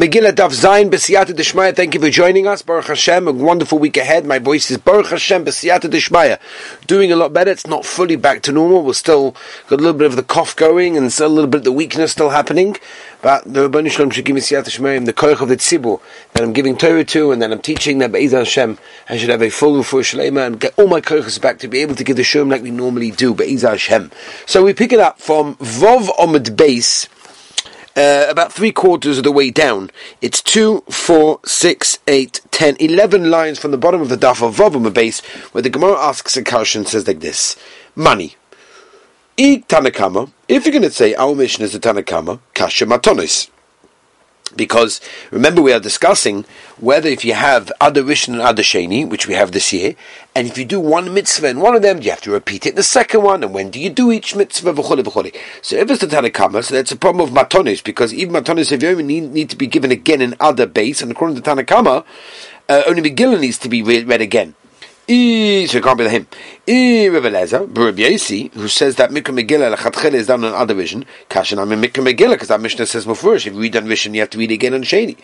Megillah Daf Zayin B'Siyata Deshmaya. Thank you for joining us. Baruch Hashem, a wonderful week ahead. My voice is Baruch Hashem B'Siyata Deshmaya. Doing a lot better. It's not fully back to normal. We're still got a little bit of the cough going and still a little bit of the weakness still happening. But the Rabbanu Shalom should give me Siyata Shemaim, the koich of the tzibur that I'm giving Torah to, and then I'm teaching them Be'ez Hashem. I should have a full refuah shalema and get all my koichs back to be able to give the shum like we normally do Be'ez Hashem. So we pick it up from Vov Omid Base uh, about three quarters of the way down. It's two, four, six, eight, ten, eleven lines from the bottom of the daf of Vavum base, where the Gemara asks a question says like this: Money. E Tanakama. If you're going to say our mission is the Tanakama, kasha matonis because remember we are discussing whether if you have other Rishon and other Sheni, which we have this year, and if you do one mitzvah in one of them, do you have to repeat it in the second one, and when do you do each mitzvah, v'chole, v'chole. So if it's the Tanakama, so that's a problem of matonis, because even matonis of Yom need, need to be given again in other base, and according to Tanakama, uh, only Megillah needs to be read again. E, so it can't be the him. E Rabbi Yosi, who says that Mikra Megillah Lechatchel is done on other vision. Kashan I'm in Mikra Megillah because that Mishnah says Mufurish. If you read on vision, you have to read again on Sheni.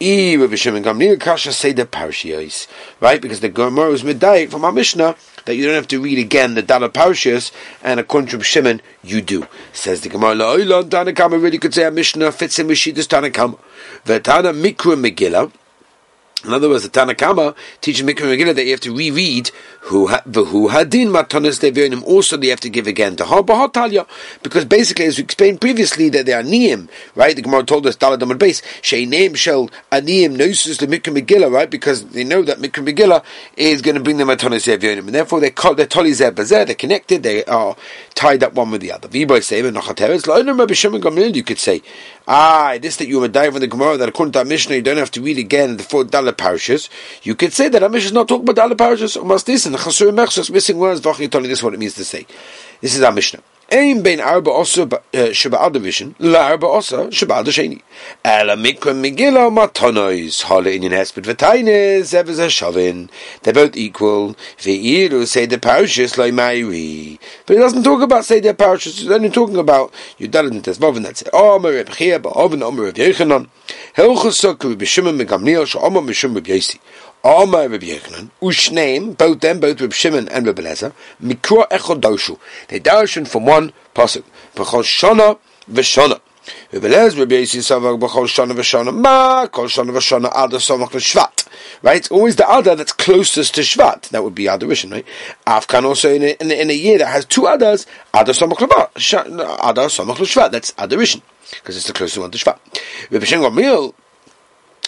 E Rabbi Shimon Gamliel Kasha say the parashiyos, right? Because the Gemara is midayik from our Mishnah that you don't have to read again the Dala parashiyos, and according to Shimon, you do. Says the Gemara, La'olam Tanakama really could say a Mishnah fits in with Shidus Tanakama. V'tana Mikra Megillah. In other words, the Tanakama teaches Mikra Megillah that you have to reread who who hadin matanis devionim. Also, they have to give again to Habahatalya because basically, as we explained previously, that they are niyim, right? The Gemara told us daladam base name shall aniyim nosus the Mikra Megillah, right? Because they know that Mikra Megillah is going to bring them matanis devionim, and therefore they're they're toli they're connected, they are tied up one with the other. You could say, ah, this that you were dying from the Gemara that according to our Mishnah you don't have to read again the four dollar parishes. You could say that our Mishnah is not talking about dollar parishes. Must this the Chasur Mechsos missing words. V'achni Toli. This is what it means to say. This is our Mishnah. Ein bein arba osa eh, sheba'ad division, la osa sheba'ad sheni. Ela mikra megillah matonois, hale inyan hesped v'tainis, evez ha-shavin. They're both equal. Ve'iru say the parashas like Mairi. But it doesn't talk about say the parashas, it's only talking about and Tezvav, and that's it. Omer Reb Chia, ba'oven Omer Reb Yechanan. Hilchus Sokku B'Shimon Megamniel, Sha'omer B'Shimon Reb Yosi. Amar Rabbi Yechanan, Ushneim, both them, both Rabbi Shimon and Rabbi Lezer, Mikra Echod Doshu. They darshan from one pasuk. B'chol Shana v'Shana. Rabbi Lezer, Rabbi Yosi Savag, B'chol Shana v'Shana, Ma, Kol Shana v'Shana, Ada Somach v'Shvat. Right? It's always the Ada that's closest to Shvat. That would be Ada Rishon, right? Afkan also in a, in, a, in a year that has two Adas, Ada v'Shvat. Ada Somach v'Shvat. That's Ada Rishon. Because it's the closest one to Shvat. Rabbi Gamil,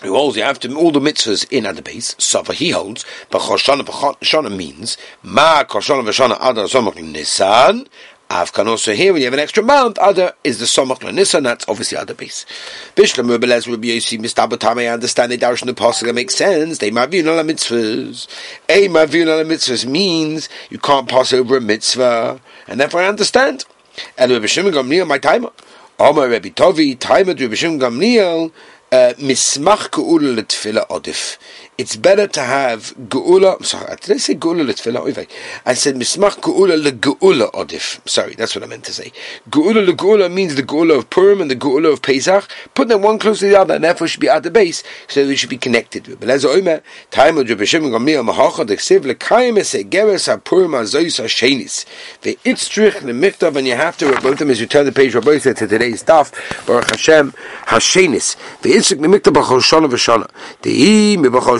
who holds you have to all the mitzvahs in at the base. Safa he holds, but choshana choshana means ma choshana v'shana adar somach nisan. Avkan also here when you have an extra month, other is the somach nisan. That's obviously other base. Bishlam Rebelez Rabbi Yosi Mistabatame. I understand the darshan the pasuk makes sense. They maviyun ala mitzvahs. A maviyun ala mitzvahs means you can't pass over a mitzvah, and therefore I understand. And Rabbi Shimon Gamliel my timer. Omar Rabbi Tovi timer Rabbi Shimon mismach geula letfila odif. It's better to have geula. I'm sorry, did I say geula letfila? I said mismach geula legeula odif. Sorry, that's what I meant to say. Geula legeula means the geula of Purim and the geula of Pesach. Put them one close to the other, and therefore should be at the base, so they should be connected. But as oimer, time of Rebbe Shimon Gamliel mahacha deksiv lekayim esegeres hapurim azoyis hashenis. The itztrich the and you have to both them as you turn the page. Rabbi to today's stuff. Baruch Hashem hashenis. The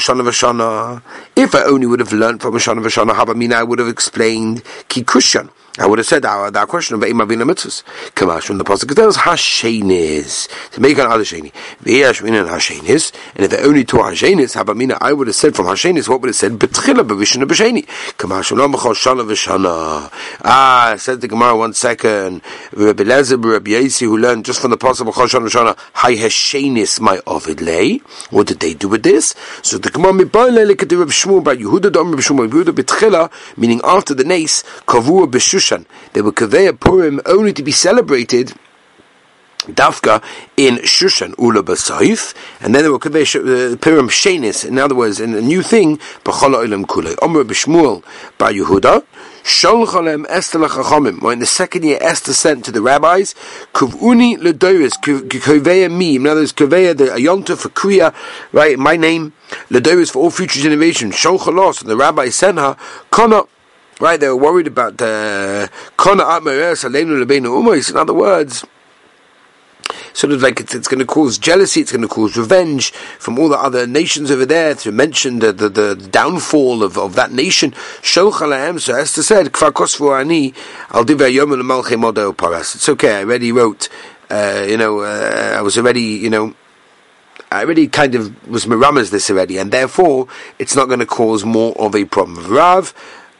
If I only would have learned from Shana Vashana, Habamina, I would have explained Kikushan. I would have said that, that question about Imavina mitzvahs. Kamash from the pasuk tells Hashenis to make an other sheni. V'yashmin and Hashenis, and if there only two Hashenis, Habamina, I would have said from Hashenis what would have said Betchila b'Vishna b'Sheni. Kamash from Lamachol Shana v'Shana. Ah, said the Gemara one second. Rabbi Lezer, Rabbi Yosi, who learned just from the pasuk of Shana v'Shana, Hay Hashenis my Ovid lay. What did they do with this? So the Gemara mibayle lekati Rabbi Shmuel by Yehuda dom Rabbi Shmuel Yehuda Betchila, meaning after the nace Kavua b'Shushan Shushan. They were Kaveya Purim only to be celebrated Dafka in Shushan Ula Basayif, and then there were Kaveya uh, Purim Shenis, in other words, in a new thing, B'chola Ilam Kulei. Omer B'Shmuel Bar Yehuda, Sholchalem Esther Lachachamim. When the second year Esther sent to the rabbis, Kuvuni Ledoris, Kuveya me. In other words, Kuveya the Ayonta for Kriya, right? My name, Ledoris for all future generations. Sholchalos. And the rabbis sent her. Right, they were worried about the Umais. In other words, sort of like it's, it's going to cause jealousy, it's going to cause revenge from all the other nations over there to mention the, the, the downfall of, of that nation. So Esther said, It's okay, I already wrote, uh, you know, uh, I was already, you know, I already kind of was miramas this already, and therefore it's not going to cause more of a problem. Rav,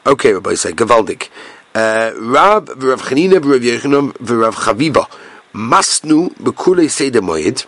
okay, Rabbi say, Gavaldik. Uh, Rav, Rav Chanina, Rav Yechanom, Rav Chaviva. Masnu bekule seder moed.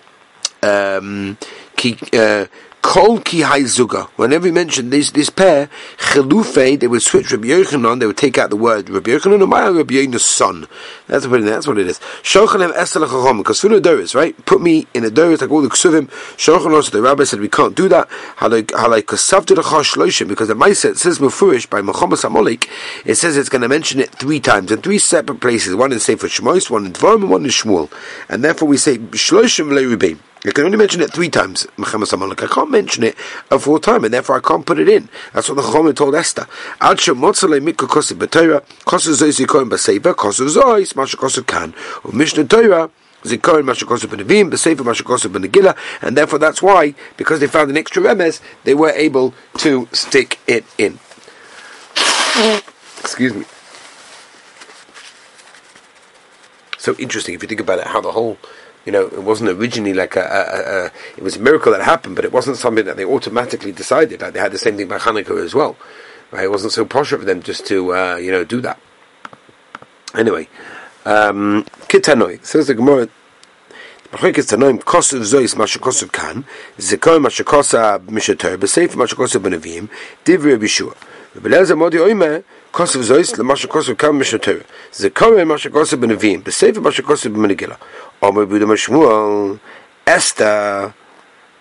Um, ki, uh, Kol ki zuga. Whenever you mention this this pair, chelufe, they would switch Rabbi Yochanan. They would take out the word Rabbi Yochanan and Rabbi Yochanan's son. That's what it is. That's what it is. Shochanem. Because for the doris, right? Put me in a doris like all the ksuvim. Shochanem. So the rabbi said we can't do that. Halay kasavtu lechash loishim. Because the Ma'aser says mufurish by Muhammad Samolik. It says it's going to mention it three times in three separate places. One in Sefer Shmois, one in Dvarim, and one in Shmuel. And therefore we say shloishim le'rubim. I can only mention it three times. I can't mention it a fourth time, and therefore I can't put it in. That's what the Chomah told Esther. Ad shemotzalei mikko kosev b'Torah, kosev zois yikoim b'seiva, kosev zois, masha kosev kan. Or Mishnah Torah, Zikoin Mashakosov Benavim, Besefer Mashakosov Benagila, and therefore that's why, because they found an extra remes, they were able to stick it in. Excuse me. So interesting if you think about it, how the whole you know, it wasn't originally like a, a, a, it was a miracle that happened, but it wasn't something that they automatically decided. Like they had the same thing by Hanukkah as well. Right? It wasn't so posh for them just to, uh, you know, do that. Anyway, um, Kitanoi says the Gemara. מחלקת תנועים כוסף זויס מה שכוסף כאן, זה כל מה שכוסף משתר, בספר מה שכוסף בנביאים, דברי רבי ישוע. ובלעזר מודי אומר, Kosev Zois, Lamasha Kosev Kam Mishnah Torah. Zekome Masha Kosev Benavim, Besefer Masha Kosev Benegila. Omer Buddha Mashmuel, Esther,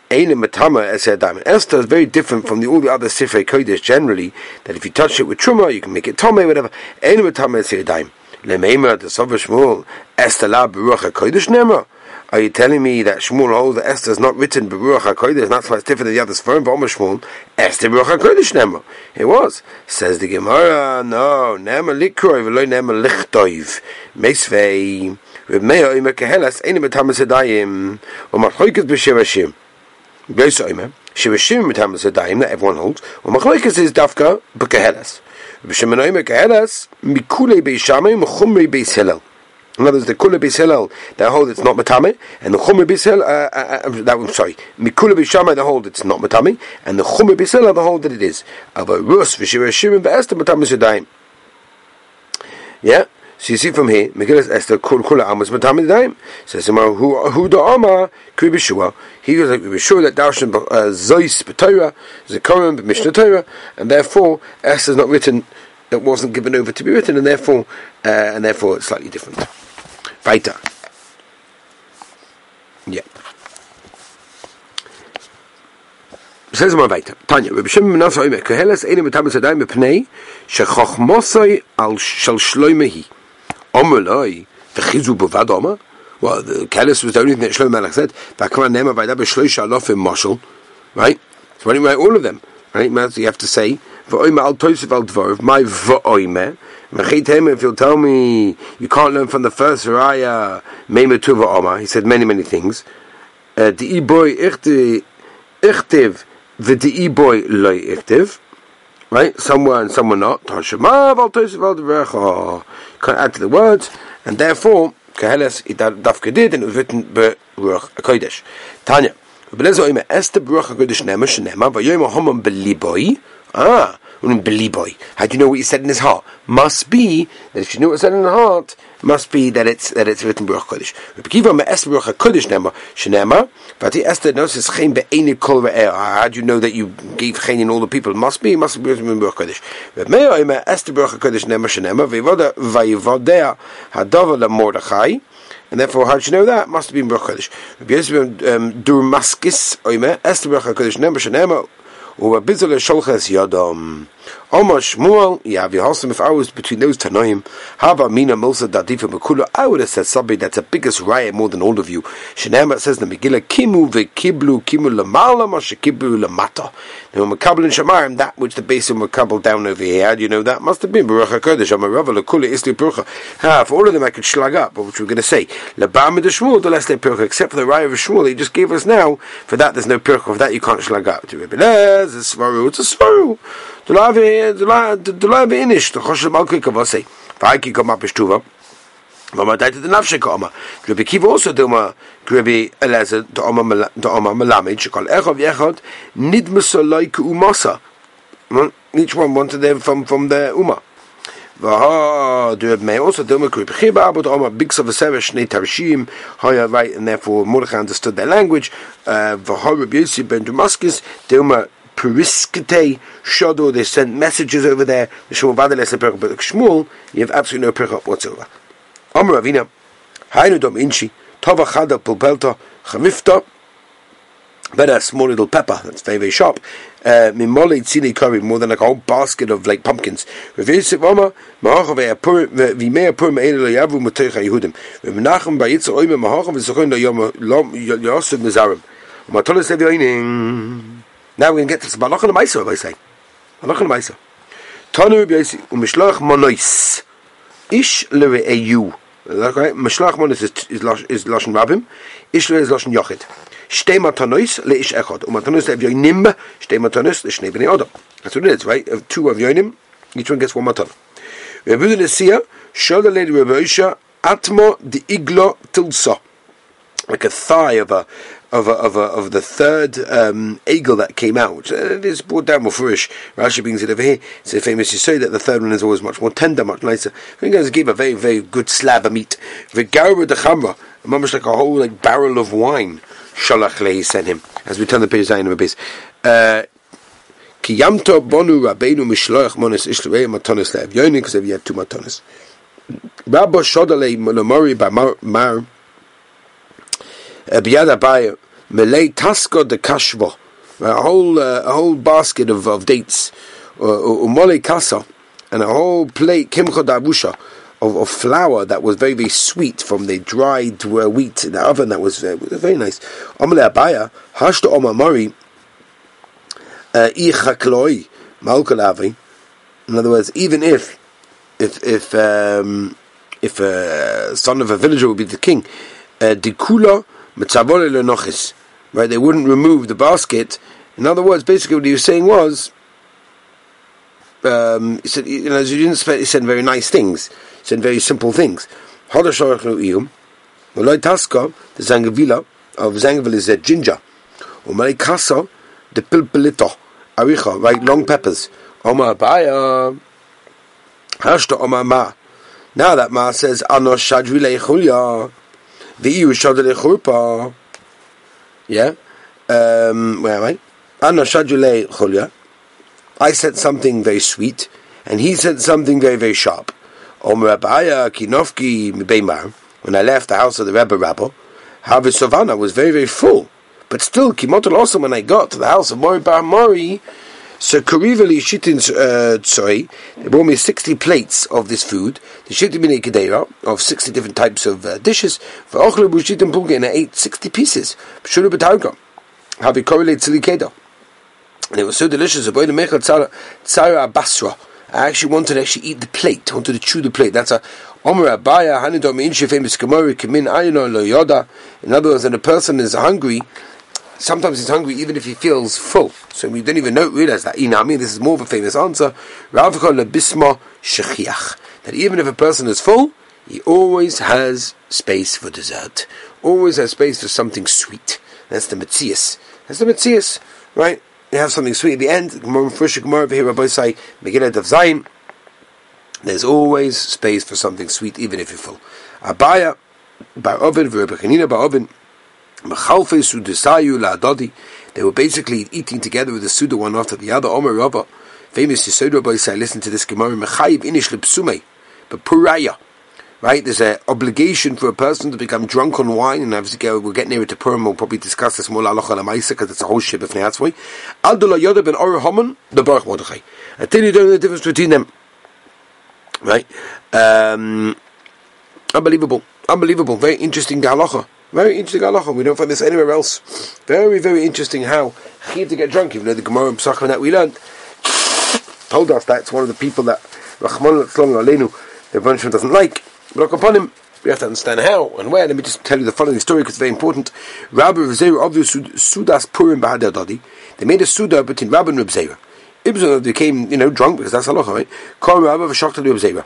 Einem Matama Esther Diamond. Esther is very different from the, all the other Sifrei Kodesh generally, that if you touch it with Truma, you can make it Tome, whatever. Einem Matama Esther Diamond. Lemeima, the Sovah Shmuel, Esther La Baruch HaKodesh are you telling me that Shmuel holds that Esther is not written Baruch HaKodesh, that's why it's different than the others firm, but Shmuel, Esther Baruch HaKodesh Nema. It was. Says the Gemara, no, Nema Likroi, v'loi Nema Lichtoiv. Mesvei. Reb Meir Omer Kehelas Eine mit Hamas Edayim und Machloikes B'Shirashim. Beis Omer Shirashim mit Hamas Edayim that everyone holds and Machloikes is Dafka B'Kehelas. B'Shemen Omer Kehelas Mikulei Beis Shammai Mechumrei Beis Hillel. In other words, the Kula Beis Hillel that hold it's not Matame, and the Chumrei Beis Hillel, uh, uh, uh, that I'm sorry, Mikula Beis Shammai that hold it's not Matame, and the Chumrei Beis Hillel that hold that it is. Ava Rus V'Shirashim V'Esther Matame Sedayim. Yeah? So you see from here, Megillah Esther Kul Kula Amos Matamid Daim says who who the Ama Kribishua. He was like Kribishua that Darshan uh, Zois B'Torah Zekarim B'Mishnah Torah, and therefore Esther is not written that wasn't given over to be written, and therefore uh, and therefore it's slightly different. Weiter. Yeah. says mal weiter. Tanya, Rabbi Shimon ben Nasai, Koheles, Eine mit Tamas Adayim, B'Pnei, Shechochmosai al Shal Shloimehi. Omrloi, v'chizu b'vad Omer. Well, the Kelis was the only thing that Shlomo Melech said. V'akaman nema v'ayda b'shloisha alofim moshel. Right? So anyway, all of them. Right? You have to say, my. If you'll tell me you can't learn from the first raya, he said many, many things. Uh, the boy ichtiv, the boy loy ichtiv right? Somewhere and somewhere not. Tashema oh, Can't add to the words, and therefore Keheles and it was written beruach hakodesh. Tanya. Ah, boy. How do you know what he said in his heart? Must be that if you know what he said in the heart, must be that it's that it's written Baruch Kodesh. Rabbi Kiva me Esther Baruch Kodesh nema shenema. But Esther knows his chen be'eni kol How do you know that you gave chen in all the people? Must be must be written Baruch Kodesh. Rabbi Meir me Esther Baruch Kodesh nema shenema ve'voda vayivodea hadava leMordechai. And therefore, how do you know that? Must have been Baruch Kodesh. Rabbi Yosef um, Durmaskis oime Esther Baruch Kodesh nema shenema. ובביזל שולחס ידום. Omar Shmuel, yeah, Yehosim, if I was between those Tanoim, Haba Mina Milsa Dadifa Makula, I would have said something that's the biggest riot more than all of you. Shenema says the Megillah, Kimu ve'kiblu kimu lamala masha kiblu lamata. Now, Makabal and Shamarim, that which the base of Makabal down over here, you know that? Must have been Baruch HaKodesh, Amarava Lakula Isli Purcha. Ah, for all of them I could schlag up, but which we're going to say, Labam de Shmuel, the less Purcha, except for the riot of Shmuel, he just gave us now, for that there's no Purcha, for that you can't schlag up. To Rebbe it's a Svaru, it's a Svaru. Du lave du lave inish du khosh mal kike was sei. Vai ki kom up stuva Wenn man deit de nafshe koma, grebi kiv also do ma grebi eleze do oma. Do oma malamid shkol echov yechot nid like umasa. Each one wanted them from from the uma. Vaha do me also do ma grebi khiba but oma big of a sevesh ne tarshim higher right and therefore Mordechai understood their language. Vaha Rabbi ben Damascus do ma periskete shodo. They sent messages over there. The Shmuel Vadales but Shmuel, you have absolutely no perchop whatsoever. Amr Avina, Hainu dom inchi, tova chada pulpelta, chavifta, but a small little pepper that's very very sharp. Uh, Mimole tzili curry more than like a whole basket of like pumpkins. Revisik vama mahacha ve'apur v'imei apur me'ele lo yavu matoicha Yehudim. V'menachem ba'yitza oime mahacha v'zochon lo yom yosef mizarim. Matolis levi now we're going to get to the Malach and Maisa, I say. Malach and Maisa. Tanu Yossi, u'mishlach monois. Ish le'e'eyu. Right? Mishlach monois is, is, Lashon Rabim. Ish le'e is Lashon Yochid. Shtei matanois le'ish echad. U'matanois le'ev yoinim. Shtei matanois le'shnei b'nei Adam. That's what it is, right? Of two of yoinim, each one gets one matan. Rabbi Yossi, shoda Rabbi Yossi, atmo di iglo tilsa. Like a thigh of a of of of the third um, eagle that came out, uh, is brought down more foolish. Rashi brings it over here. It's a famous you say that the third one is always much more tender, much nicer. I think guys gave a very very good slab of meat. V'garba de chamra, almost like a whole like barrel of wine. Shalach he sent him as we turn the page down a. Uh, Kiyamto bonu rabbeinu mishloach monis ishlevei matonis he had two matonis. Rabba shodalei by mar biyad abayu Malay tasko de kashvo, a whole uh, a whole basket of, of dates, umole kasa, and a whole plate davusha of, of flour that was very very sweet from the dried uh, wheat in the oven. That was uh, very nice. Amale abaya hashto omamari uh, ichakloi malkalavi. In other words, even if if if um, if a son of a villager would be the king, uh, dikula right? They wouldn't remove the basket. In other words, basically what he was saying was, um, he said, you know, he didn't spend, he said very nice things. He said very simple things. The Zangavila of Zangavila is a ginger. Umalai Kasa, the Pilpilito, Aricha, right? Long peppers. Omar Baya, Hashta Omar Ma. Now that Ma says, Ano Shadri Churpa. Yeah? Um, where am I? Anna Shadule Chulya. I said something very sweet, and he said something very, very sharp. Omer Abaya. When I left the house of the Rebbe Rabbi, Harvest Savannah was very, very full. But still, Kimotel also, when I got to the house of Mori Bar Mori, so Kurivali Shitin Tsoi, they brought me 60 plates of this food, the Shitin Kedera, of 60 different types of uh, dishes, for Ochlu Bushitin Punga, and I ate 60 pieces. Shulu Betauga. How we correlate Silikeda. And it was so delicious. Aboy the Mechel Tsara Basra. I actually wanted to actually eat the plate, I wanted to chew the plate. That's a Omer Abaya, Hanidom Inshi, famous Gemara, Kamin Ayano Lo Yoda. In other words, when a person is hungry, sometimes he's hungry even if he feels full. So we don't even know, realize that. Inami, this is more of a famous answer. That even if a person is full, he always has space for dessert. Always has space for something sweet. That's the Metzias. That's the Metzias, right? You have something sweet at the end. There's always space for something sweet, even if you're full. Abaya, Bar Ovid, Bar Ovid, they were basically eating together with the Suda one after the other. Omer Rabba, famous Yisod Rabbi say, listen to this Gemara, Mechayib inish lepsume, but puraya. right? There's an obligation for a person to become drunk on wine, and obviously we'll get nearer to Purim, we'll probably discuss this more halacha lemaisa, because it's a whole ship of Neatzvoi. Adula Yoda ben Or Haman, the Baruch Mordechai. Until you don't know the difference between them. Right? Um, unbelievable. Unbelievable. Very interesting halacha. Very interesting halacha. We don't find this anywhere else. Very, very interesting how he to get drunk, even though the Gemara and Pesachim that we learned told us that's one of the people that Rahman Aleinu, the Banshim doesn't like. But upon him, we have to understand how and where. Let me just tell you the following story because it's very important. Rabbi Rebzeira of the Sudas Purim Bahadadadi, they made a Suda between Rabbi and Rebzeira. Ibn became, you know, drunk because that's halacha, right? Call Rabbi Vashakta Rebzeira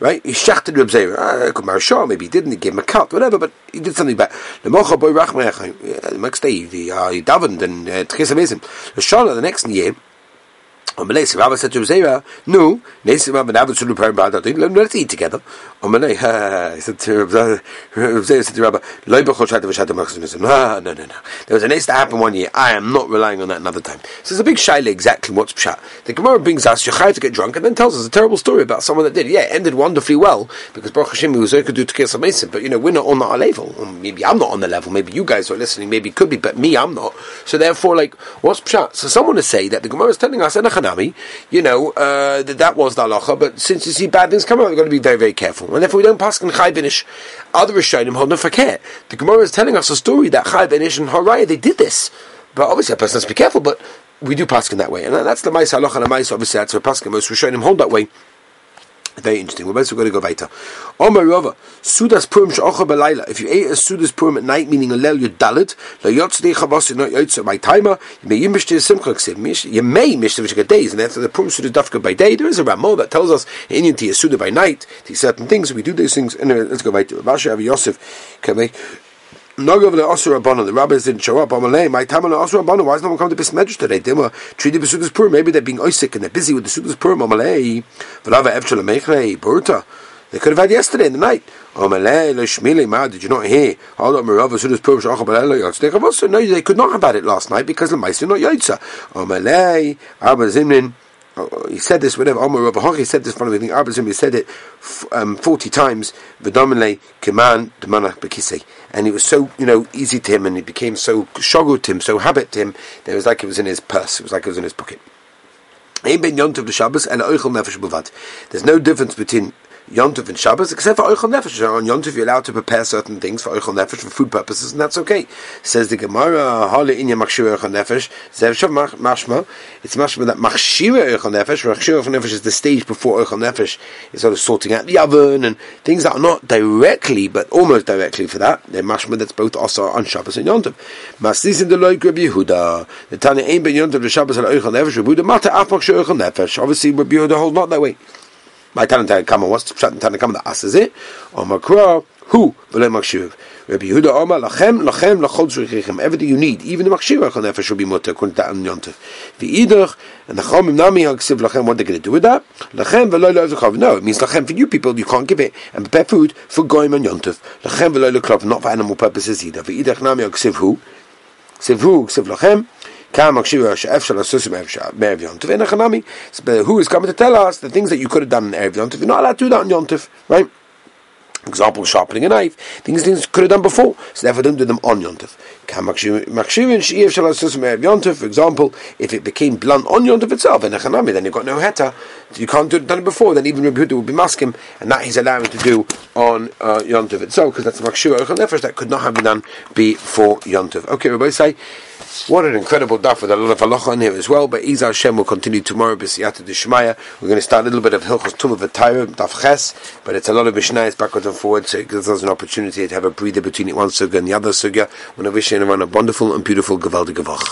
right? He shachted Reb Zera. Uh, could marshal, maybe he didn't. He gave him a cut, whatever. But he did something bad. The mocha boy rachmech. The next day, he, uh, davened and uh, tchis The shala the next year. Amalei, Rabbi said to Zera, no, Nesi Rabbi David should repair bad. Let's eat together. Amalei, he said to Zera said to Rabbi. No, no, no, no. There was a nest that happened one year. I am not relying on that another time. So there's a big shaila exactly what's pshat. The Gemara brings us Yechai to get drunk and then tells us a terrible story about someone that did. Yeah, ended wonderfully well because Baruch Hashem was could do some Mason, but you know we're not on that level. Or maybe I'm not on the level. Maybe you guys are listening. Maybe it could be, but me I'm not. So therefore, like, what's pshat? So someone to say that the Gemara is telling us you know, uh, that, that was the halacha, but since you see bad things coming out, we've got to be very, very careful. And therefore, we don't pass in Chai Binish, other Rishonim hold no fakir. The Gemara is telling us a story that Chai Binish and Haraya, they did this. But obviously a person has to be careful, but we do pass in that way. And that's the Maisa halacha and the Maisa, obviously that's where Paskin, most Rishonim hold that way. Very interesting. We're basically going to go weiter. Omar Rava, Sudas Purim Sh'ocha Belayla. If you ate a Sudas Purim at night, meaning a Lel you Yudalit, La Chavos not Yotze by timer, you may Yimish to Simcha you may to days, and after the Purim Sudas Dafka by day, there is a Ramo that tells us in Indian to Suda by night, to certain things, we do those things, anyway, let's go weiter. Rashi Avi Yosef, can we? Nogav the Asur Rabbana, the rabbis didn't show up. Amalei, my the Asur Rabbana, why is no one come to Bismedrash today? They were treated with Sudas Purim. Maybe they're being oisik and they're busy with the Sudas Purim. Amalei, V'lava Evchel Mechrei, Burta. They could have had yesterday in the night. Amalei, Lishmili, Ma, did you not hear? Hold on, Merava Sudas Purim, Shachab Alelo Yotz. No, they could not have had it last night because the mice are not Yotza. Amalei, Abba Zimnin, Oh, he said this whenever Omar Rabbi he said this front of me. Arbazim he said it um, forty times. V'dominle keman demana bekisei, and it was so you know easy to him, and it became so shoggled to him, so habit to him that it was like it was in his purse. It was like it was in his pocket. There's no difference between Yontif and Shabbos, except for Oichel Nefesh. On Yontif, you're allowed to prepare certain things for Oichel Nefesh for food purposes, and that's okay. Says the Gemara, Hale Inya Machshir Oichel Nefesh, Zevshav Mashma, it's Mashma that Machshir Oichel Nefesh, Machshir Oichel Nefesh is the stage before Oichel Nefesh is sort of sorting out the oven and things that are not directly, but almost directly for that. They're Mashma that's both also on Shabbos and Yontif. Maslis in the Loik Rabbi Yehuda, the Tanya Ein Ben Yontif, the Shabbos and Oichel Nefesh, Rabbi Yehuda, Mata Af Machshir Oichel Nefesh. Obviously, Rabbi Yehuda holds not that way. My Tanat Kama, what's the Pshat Kama that asks it? Or Makra, who? V'le Makshiv. Rabbi Yehuda Omar, Lachem, Lachem, Lachol Tzrichichem. Everything you need, even the Makshiv, Achon Nefesh will be mutter, according to An Yontef. V'idach, and the Chomim Nami HaKsiv Lachem, what are they going to do with that? Lachem, V'lo Lo Zechav. No, it means Lachem for you people, you can't give it, and prepare food for Goyim and Yontef. Lachem, V'lo Lo not for animal purposes either. V'idach Nami HaKsiv who? Ksiv who, Ksiv Who is coming to tell us the things that you could have done in Erev Yontif? You're not allowed to do that on Yontif, right? Example, sharpening a knife. Things things could have done before, so therefore don't do them on Yontif. For example, if it became blunt on Yontif itself, then you've got no heta. You can't do it done it before, then even Rebbe would be masking, and that he's allowing to do on uh, Yontif itself, because that's Makshir that could not have been done before Yontif. Okay, Rabbi say, what an incredible daf with a lot of halacha in here as well. But Izar Hashem will continue tomorrow. B'siyata Dishmaya. We're going to start a little bit of Hilchos Tumah V'Tayra Daf Ches, but it's a lot of Mishnayos backwards and forwards. So it gives us an opportunity to have a breather between one sugya and the other sugya. When I wish you a wonderful and beautiful Gavaldi Gavach.